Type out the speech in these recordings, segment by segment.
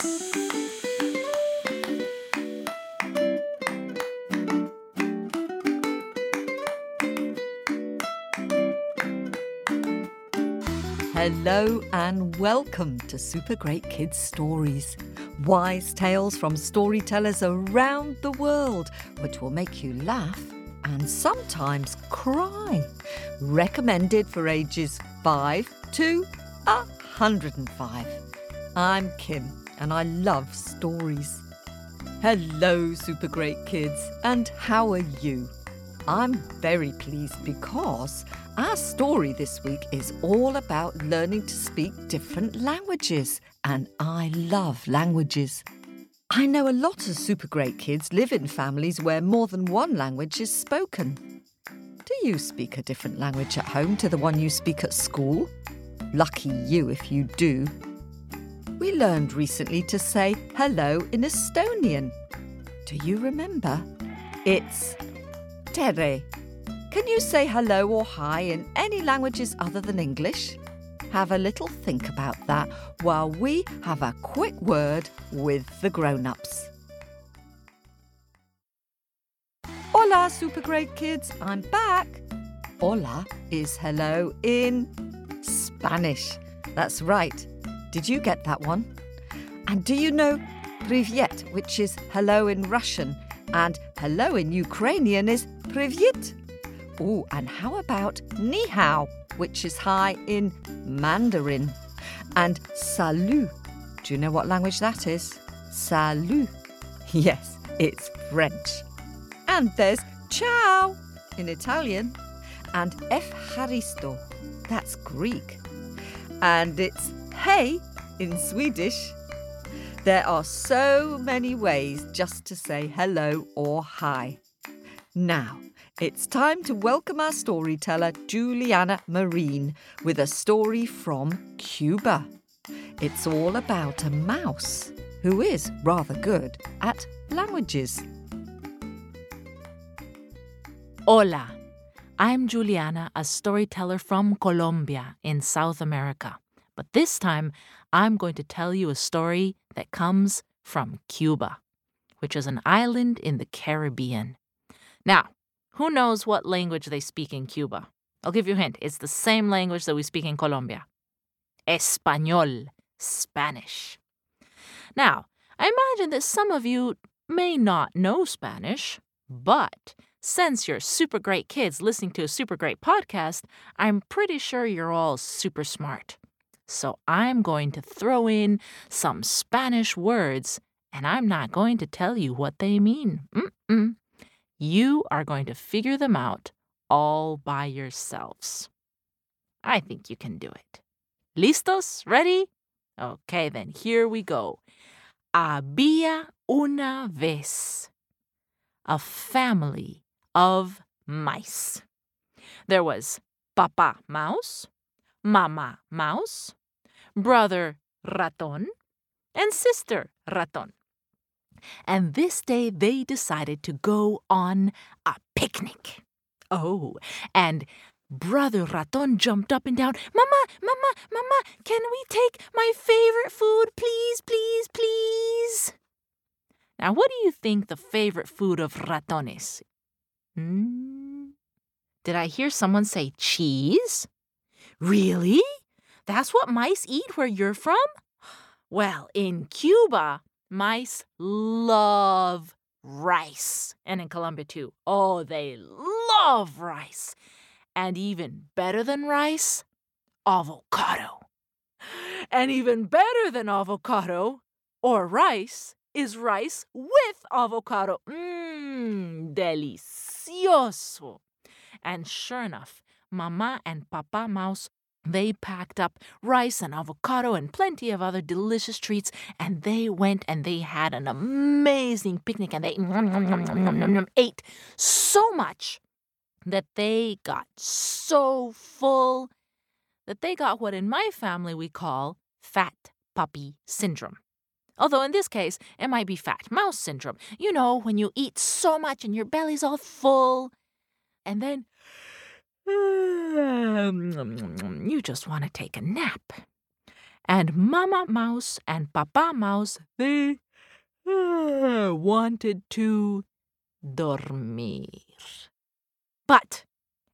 Hello and welcome to Super Great Kids Stories. Wise tales from storytellers around the world, which will make you laugh and sometimes cry. Recommended for ages 5 to 105. I'm Kim and I love stories. Hello, Super Great Kids, and how are you? I'm very pleased because our story this week is all about learning to speak different languages, and I love languages. I know a lot of super great kids live in families where more than one language is spoken. Do you speak a different language at home to the one you speak at school? Lucky you if you do. We learned recently to say hello in Estonian. Do you remember? It's tere. Can you say hello or hi in any languages other than English? Have a little think about that while we have a quick word with the grown ups. Hola, super great kids, I'm back. Hola is hello in Spanish. That's right. Did you get that one? And do you know Privyet, which is hello in Russian, and hello in Ukrainian is Privyet? Oh, and how about ni which is hi in Mandarin? And salut. Do you know what language that is? Salut. Yes, it's French. And there's ciao in Italian. And efharisto, that's Greek. And it's hey in Swedish. There are so many ways just to say hello or hi. Now, it's time to welcome our storyteller, Juliana Marin, with a story from Cuba. It's all about a mouse who is rather good at languages. Hola, I'm Juliana, a storyteller from Colombia in South America. But this time, I'm going to tell you a story that comes from Cuba, which is an island in the Caribbean. Now, who knows what language they speak in Cuba? I'll give you a hint. It's the same language that we speak in Colombia Espanol, Spanish. Now, I imagine that some of you may not know Spanish, but since you're super great kids listening to a super great podcast, I'm pretty sure you're all super smart. So I'm going to throw in some Spanish words, and I'm not going to tell you what they mean. Mm-mm. You are going to figure them out all by yourselves. I think you can do it. ¿Listos? Ready? Okay, then here we go. Había una vez a family of mice. There was Papa Mouse, Mama Mouse, Brother Raton, and Sister Raton. And this day they decided to go on a picnic. Oh, and Brother Raton jumped up and down. Mama, Mama, Mama, can we take my favorite food, please, please, please? Now, what do you think the favorite food of Raton is? Hmm? Did I hear someone say cheese? Really? That's what mice eat where you're from? Well, in Cuba, Mice love rice. And in Colombia too. Oh, they love rice. And even better than rice, avocado. And even better than avocado or rice is rice with avocado. Mmm, delicioso. And sure enough, Mama and Papa Mouse they packed up rice and avocado and plenty of other delicious treats, and they went and they had an amazing picnic and they ate so much that they got so full that they got what in my family we call fat puppy syndrome. Although in this case, it might be fat mouse syndrome. You know, when you eat so much and your belly's all full, and then you just want to take a nap. And Mama Mouse and Papa Mouse, they wanted to dormir. But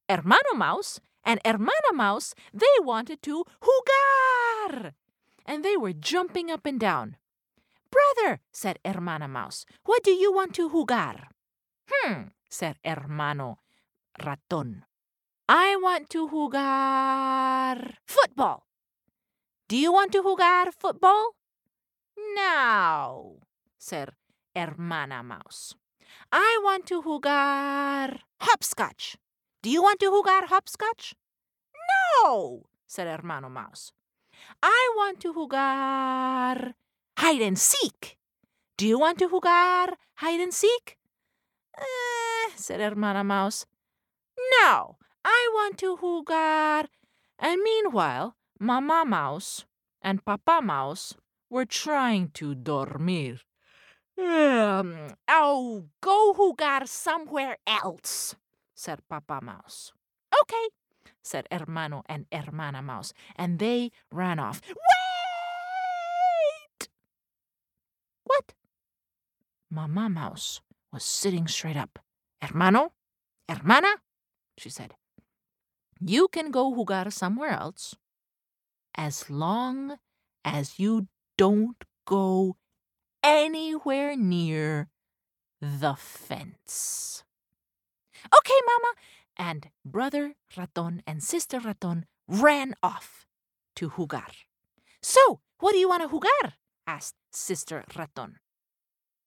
Hermano Mouse and Hermana Mouse, they wanted to jugar. And they were jumping up and down. Brother, said Hermana Mouse, what do you want to jugar? Hmm, said Hermano Raton. I want to jugar football. Do you want to jugar football? No, said Hermana Mouse. I want to jugar hopscotch. Do you want to jugar hopscotch? No, said Hermano Mouse. I want to jugar hide and seek. Do you want to jugar hide and seek? Eh, said Hermana Mouse. No, I want to jugar. And meanwhile, Mama Mouse and Papa Mouse were trying to dormir. Um, oh, go jugar somewhere else, said Papa Mouse. Okay, said Hermano and Hermana Mouse, and they ran off. Wait! What? Mama Mouse was sitting straight up. Hermano? Hermana? She said. You can go jugar somewhere else as long as you don't go anywhere near the fence. Okay, Mama. And brother Raton and sister Raton ran off to jugar. So, what do you want to jugar? asked sister Raton.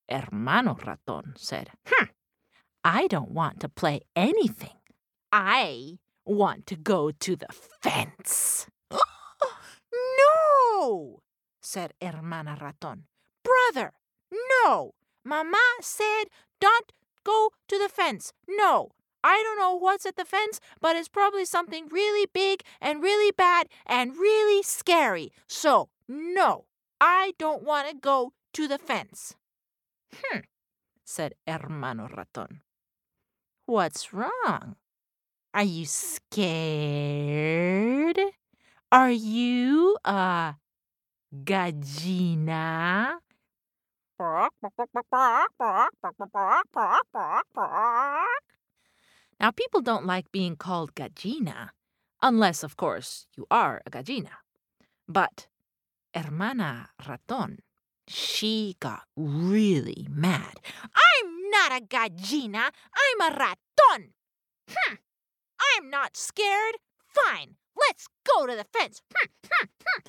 Hermano Raton said, Hmm, I don't want to play anything. I want to go to the fence. no, said Hermana Raton. Brother, no. Mama said don't go to the fence. No. I don't know what's at the fence, but it's probably something really big and really bad and really scary. So, no, I don't want to go to the fence. Hmm, said Hermano Raton. What's wrong? Are you scared? Are you uh, a gallina? Now, people don't like being called gallina, unless, of course, you are a gallina. But Hermana Raton, she got really mad. I'm not a gallina, I'm a raton. Hm, I'm not scared. Fine, let's go to the fence. Hm, hm, hm.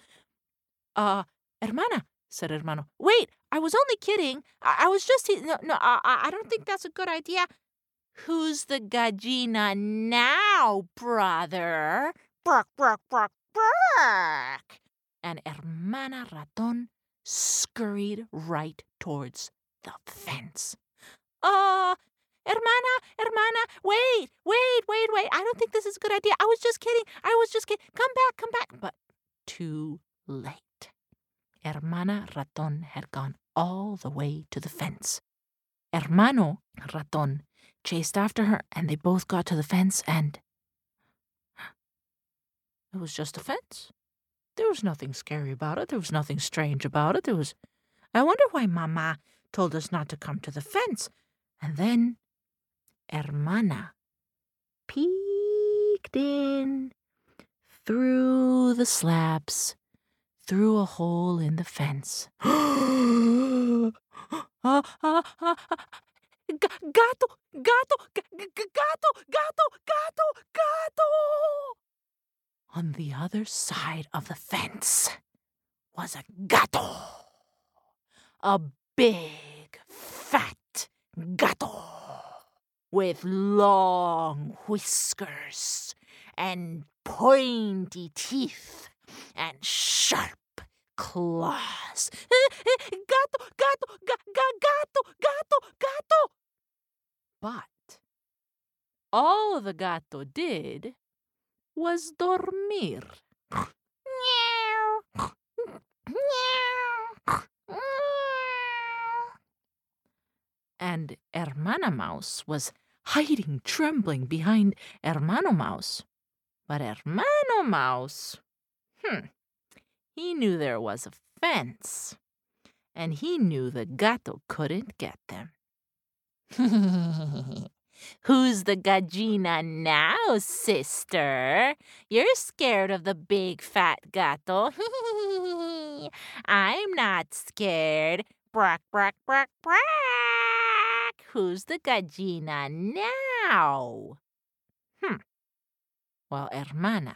Uh, hermana, said Hermano. Wait, I was only kidding. I, I was just. No, no I, I don't think that's a good idea. Who's the gallina now, brother? Bark, bark, bark, bark. And Hermana Raton scurried right towards the fence. Uh, Hermana, Hermana, wait, wait, wait, wait. I don't think this is a good idea. I was just kidding. I was just kidding. Come back, come back. But too late. Hermana Raton had gone all the way to the fence. Hermano Raton chased after her, and they both got to the fence, and it was just a fence. There was nothing scary about it. There was nothing strange about it. There was. I wonder why Mama told us not to come to the fence. And then Hermana peeked in through the slabs through a hole in the fence. gato, gato, gato, gato, gato, gato. On the other side of the fence was a gato. A big, fat gato with long whiskers and pointy teeth and sharp claws. gato, gato, ga, ga, gato, gato, gato. But all the gato did was dormir. and Hermana Mouse was hiding trembling behind Hermano Mouse. But Hermano Mouse, hmm, he knew there was a fence, and he knew the gato couldn't get them. Who's the gallina now, sister? You're scared of the big fat gato. I'm not scared. Brack, brack, brack, brack. Who's the gallina now? Hmm. Well, hermana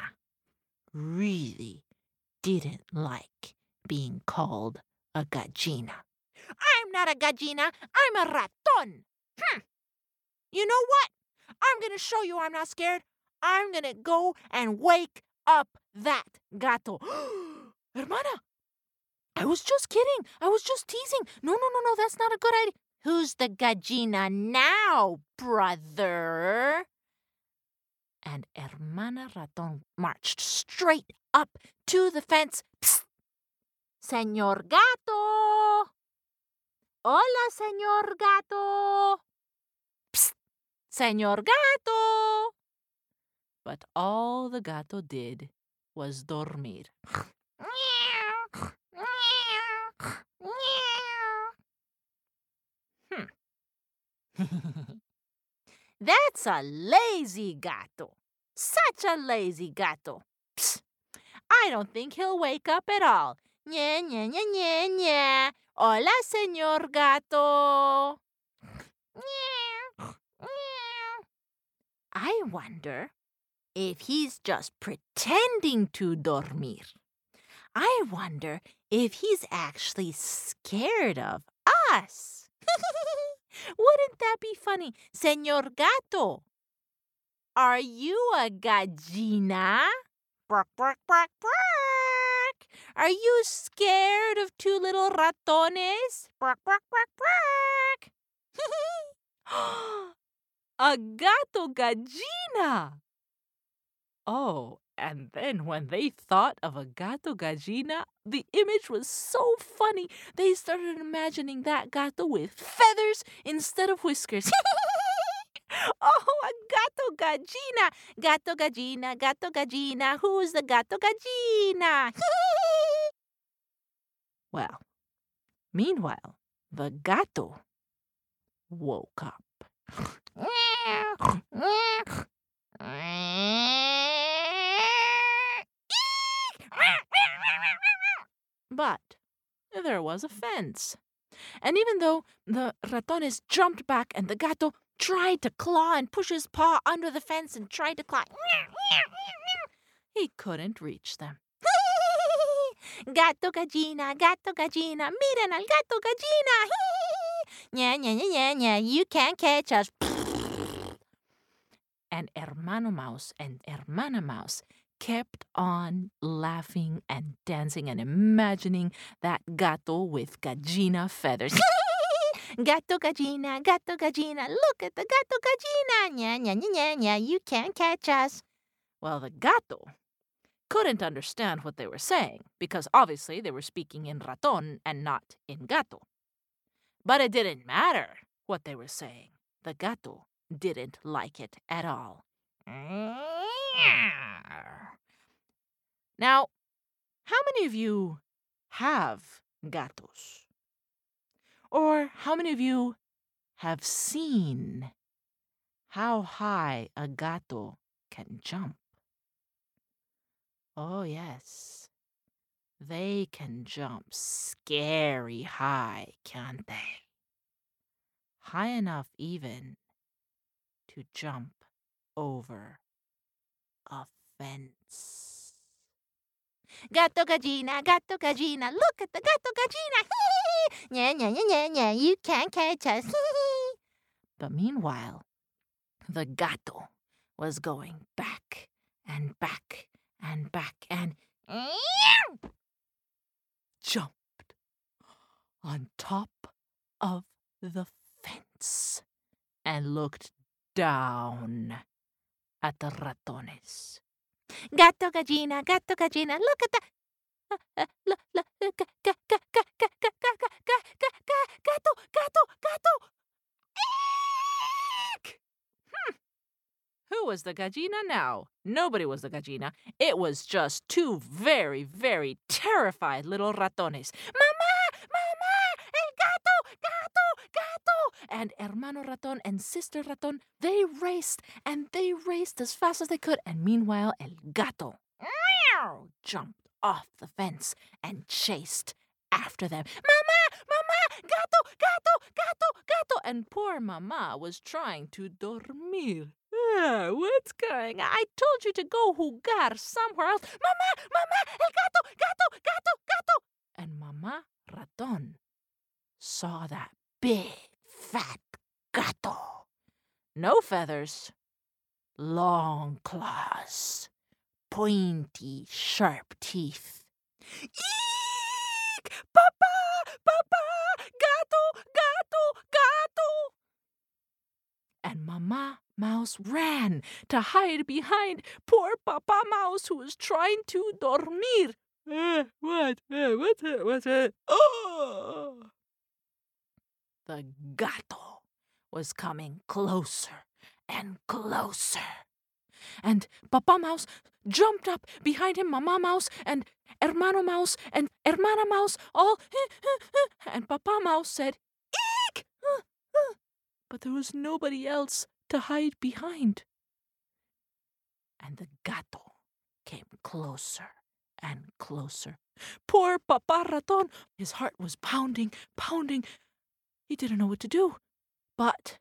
really didn't like being called a gallina. I'm not a gallina. I'm a raton. Hmm. You know what? I'm to show you I'm not scared. I'm to go and wake up that gato. Hermana, I was just kidding. I was just teasing. No, no, no, no. That's not a good idea. Who's the gallina now, brother? And Hermana Raton marched straight up to the fence. Psst. Señor Gato! Hola, señor Gato! Psst. Señor Gato! But all the gato did was dormir. That's a lazy gato. Such a lazy gato. Psst. I don't think he'll wake up at all. Nya, nya, nya, nya, nya. Hola, señor gato. I wonder if he's just pretending to dormir. I wonder if he's actually scared of us. Wouldn't that be funny? Señor Gato, are you a gallina? Bark, bark, bark, bark. Are you scared of two little ratones? Bark, bark, bark, bark. a gato gallina. Oh, and then when they thought of a gato gallina, the image was so funny. They started imagining that gato with feathers instead of whiskers. oh, a gato gallina. Gato gallina, gato gallina. Who's the gato gallina? well, meanwhile, the gato woke up. But there was a mm. fence. And even though the ratones jumped back and the gato tried to claw and push his paw under the fence and tried to climb, he couldn't reach them. gato gallina, gato gallina, miren al gato gallina. Nya, nya, nya, nya, nya, you can't catch us. and Hermano Mouse and Hermana Mouse kept on laughing and dancing and imagining that gato with gallina feathers. gato gallina, gato gallina, look at the gato gallina. Nya, nya, nya, nya, nya, you can't catch us. Well, the gato couldn't understand what they were saying because obviously they were speaking in raton and not in gato. But it didn't matter what they were saying. The gato didn't like it at all. Mm. Now, how many of you have gatos? Or how many of you have seen how high a gato can jump? Oh, yes. They can jump scary high, can't they? High enough even to jump over a fence. Gato gallina, gato gallina, look at the gato gallina. Nya, nya, nya, nya, nya, you can't catch us. but meanwhile, the gato was going back and back and back and jumped on top of the fence and looked down at the ratones. Gato gallina, gato gallina, look at the. Gato, gato, gato. Hmm. Who was the gallina now? Nobody was the gallina. It was just two very, very terrified little ratones. Mama! El gato! Gato! Gato! And hermano raton and sister raton, they raced and they raced as fast as they could. And meanwhile, el gato meow, jumped off the fence and chased after them. Mama! Mama! Gato! Gato! Gato! Gato! And poor Mama was trying to dormir. Ah, what's going on? I told you to go jugar somewhere else. Mama! Mama! El gato! Gato! Gato! Gato! And Mama Raton saw that big, fat gato. No feathers, long claws, pointy, sharp teeth. Eek! Papa! Papa! Gato! Gato! Gato! And Mama Mouse ran to hide behind poor Papa Mouse who was trying to dormir. Uh, what? Uh, what's it? What's it? Oh! The gato was coming closer and closer. And Papa Mouse jumped up behind him, Mama Mouse and Hermano Mouse and Hermana Mouse, all. And Papa Mouse said, Eek! But there was nobody else to hide behind. And the gato came closer and closer. Poor Papa Raton! His heart was pounding, pounding. He didn't know what to do. But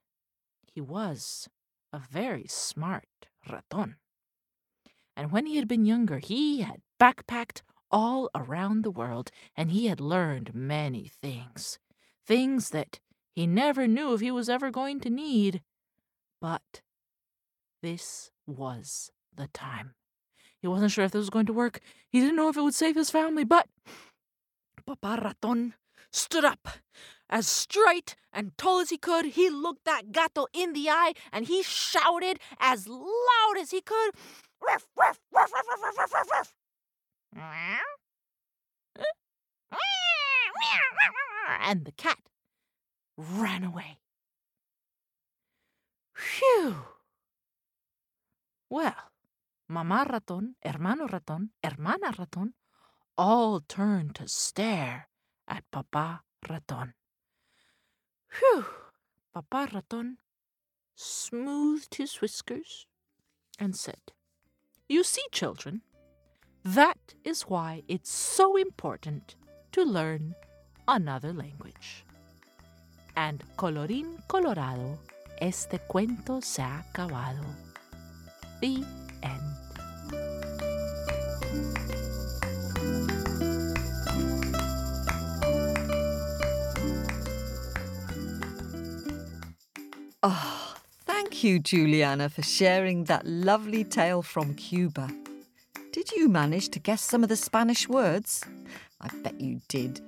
he was a very smart raton. And when he had been younger, he had backpacked all around the world, and he had learned many things. Things that he never knew if he was ever going to need. But this was the time. He wasn't sure if this was going to work. He didn't know if it would save his family, but Papa Raton stood up. As straight and tall as he could, he looked that gato in the eye and he shouted as loud as he could, Ruff, ruff, ruff, ruff, ruff, ruff, ruff, ruff. And the cat ran away. Phew! Well, Mamá Raton, Hermano Raton, Hermana Raton all turned to stare at Papa Raton. Phew! Papa Raton smoothed his whiskers and said, You see, children, that is why it's so important to learn another language. And colorín colorado, este cuento se ha acabado. The end. Oh, thank you, Juliana, for sharing that lovely tale from Cuba. Did you manage to guess some of the Spanish words? I bet you did.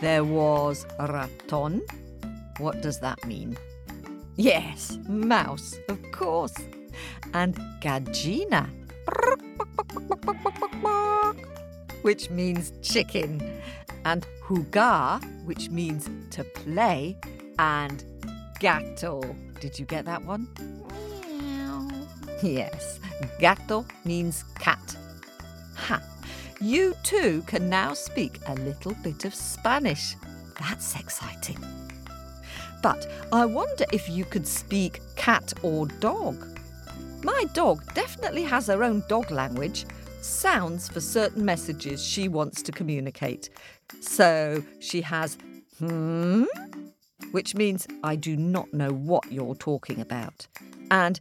There was raton. What does that mean? Yes, mouse, of course. And gallina, which means chicken. And jugar, which means to play. And gato. Did you get that one? Meow. Yes, gato means cat. Ha! You too can now speak a little bit of Spanish. That's exciting. But I wonder if you could speak cat or dog. My dog definitely has her own dog language, sounds for certain messages she wants to communicate. So she has hmm, which means I do not know what you're talking about. And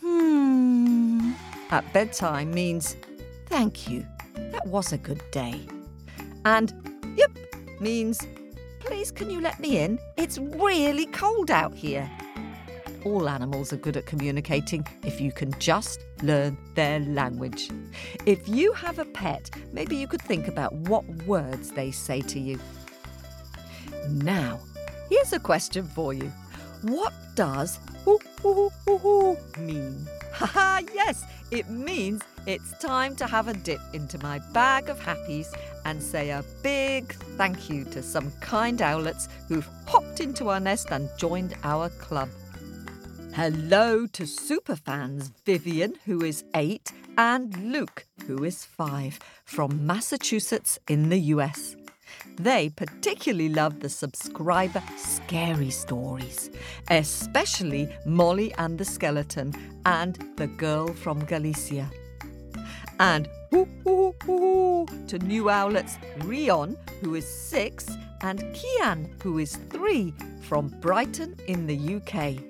hmm at bedtime means thank you. That was a good day. And yep means please can you let me in? It's really cold out here. All animals are good at communicating if you can just learn their language. If you have a pet, maybe you could think about what words they say to you. Now, here's a question for you. What does hoo, hoo, hoo, hoo, mean? Haha, yes, it means it's time to have a dip into my bag of happies and say a big thank you to some kind owlets who've hopped into our nest and joined our club. Hello to superfans Vivian, who is eight, and Luke, who is five, from Massachusetts in the US. They particularly love the subscriber scary stories, especially Molly and the Skeleton and The Girl from Galicia. And hoo, hoo, to new owlets Rion, who is six, and Kian, who is three, from Brighton in the UK.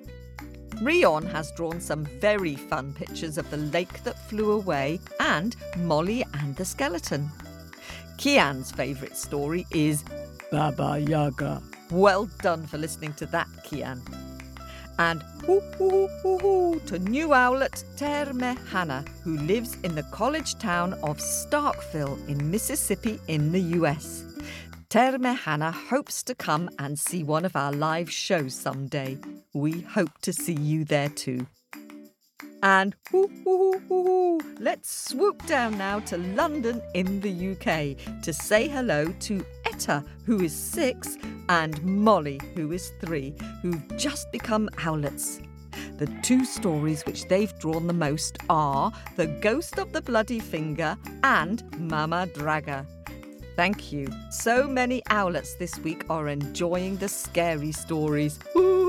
Rion has drawn some very fun pictures of the lake that flew away and Molly and the skeleton. Kian's favourite story is Baba Yaga. Well done for listening to that, Kian. And hoo hoo hoo hoo to new owlet Terme Hannah, who lives in the college town of Starkville in Mississippi in the US. Terme Hannah hopes to come and see one of our live shows someday. We hope to see you there too. And let's swoop down now to London in the UK to say hello to Etta, who is six, and Molly, who is three, who've just become owlets. The two stories which they've drawn the most are The Ghost of the Bloody Finger and Mama Draga. Thank you. So many owlets this week are enjoying the scary stories. Ooh.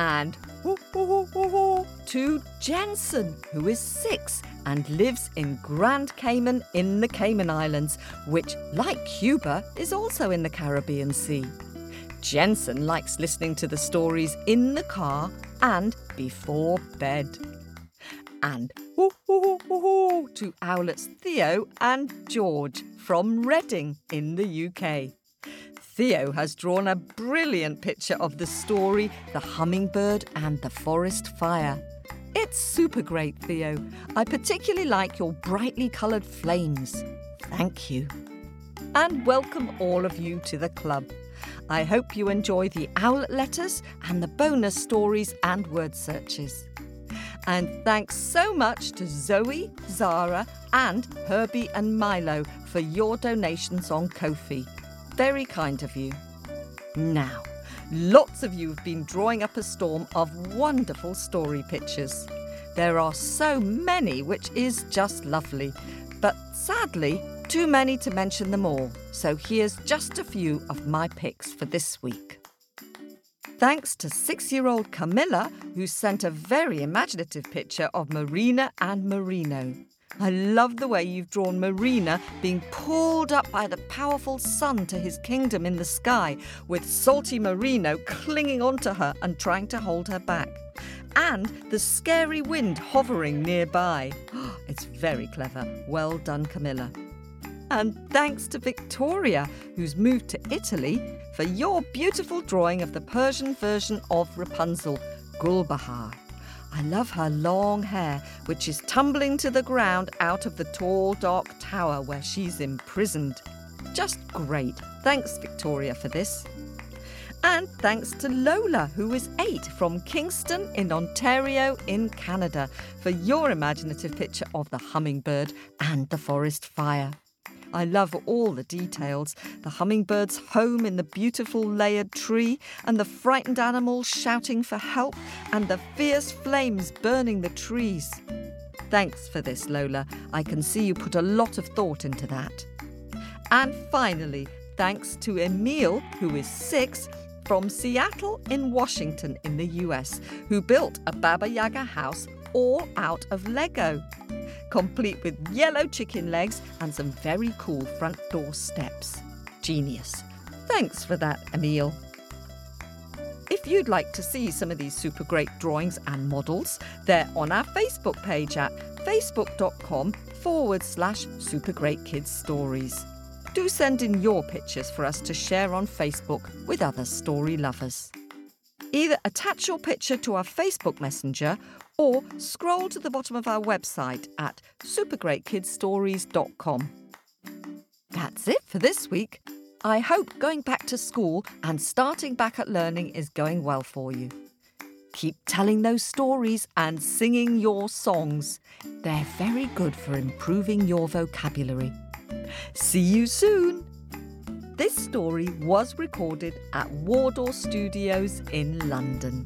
And to Jensen, who is six and lives in Grand Cayman in the Cayman Islands, which, like Cuba, is also in the Caribbean Sea. Jensen likes listening to the stories in the car and before bed. And to owlets Theo and George from Reading in the UK. Theo has drawn a brilliant picture of the story The Hummingbird and the Forest Fire. It's super great, Theo. I particularly like your brightly coloured flames. Thank you. And welcome all of you to the club. I hope you enjoy the owlet letters and the bonus stories and word searches. And thanks so much to Zoe, Zara, and Herbie and Milo for your donations on Ko-fi. Very kind of you. Now, lots of you have been drawing up a storm of wonderful story pictures. There are so many, which is just lovely. But sadly, too many to mention them all. So here's just a few of my picks for this week. Thanks to six year old Camilla, who sent a very imaginative picture of Marina and Marino. I love the way you've drawn Marina being pulled up by the powerful sun to his kingdom in the sky, with salty Marino clinging onto her and trying to hold her back. And the scary wind hovering nearby. It's very clever. Well done, Camilla. And thanks to Victoria, who's moved to Italy, for your beautiful drawing of the Persian version of Rapunzel, Gulbahar. I love her long hair, which is tumbling to the ground out of the tall, dark tower where she's imprisoned. Just great. Thanks, Victoria, for this. And thanks to Lola, who is eight from Kingston in Ontario in Canada, for your imaginative picture of the hummingbird and the forest fire. I love all the details the hummingbird's home in the beautiful layered tree, and the frightened animals shouting for help, and the fierce flames burning the trees. Thanks for this, Lola. I can see you put a lot of thought into that. And finally, thanks to Emil, who is six, from Seattle in Washington in the US, who built a Baba Yaga house all out of Lego complete with yellow chicken legs and some very cool front door steps. Genius. Thanks for that, Emil. If you'd like to see some of these super great drawings and models, they're on our Facebook page at facebook.com forward slash super great kids stories. Do send in your pictures for us to share on Facebook with other story lovers. Either attach your picture to our Facebook Messenger or scroll to the bottom of our website at supergreatkidsstories.com. That's it for this week. I hope going back to school and starting back at learning is going well for you. Keep telling those stories and singing your songs. They're very good for improving your vocabulary. See you soon! This story was recorded at Wardour Studios in London.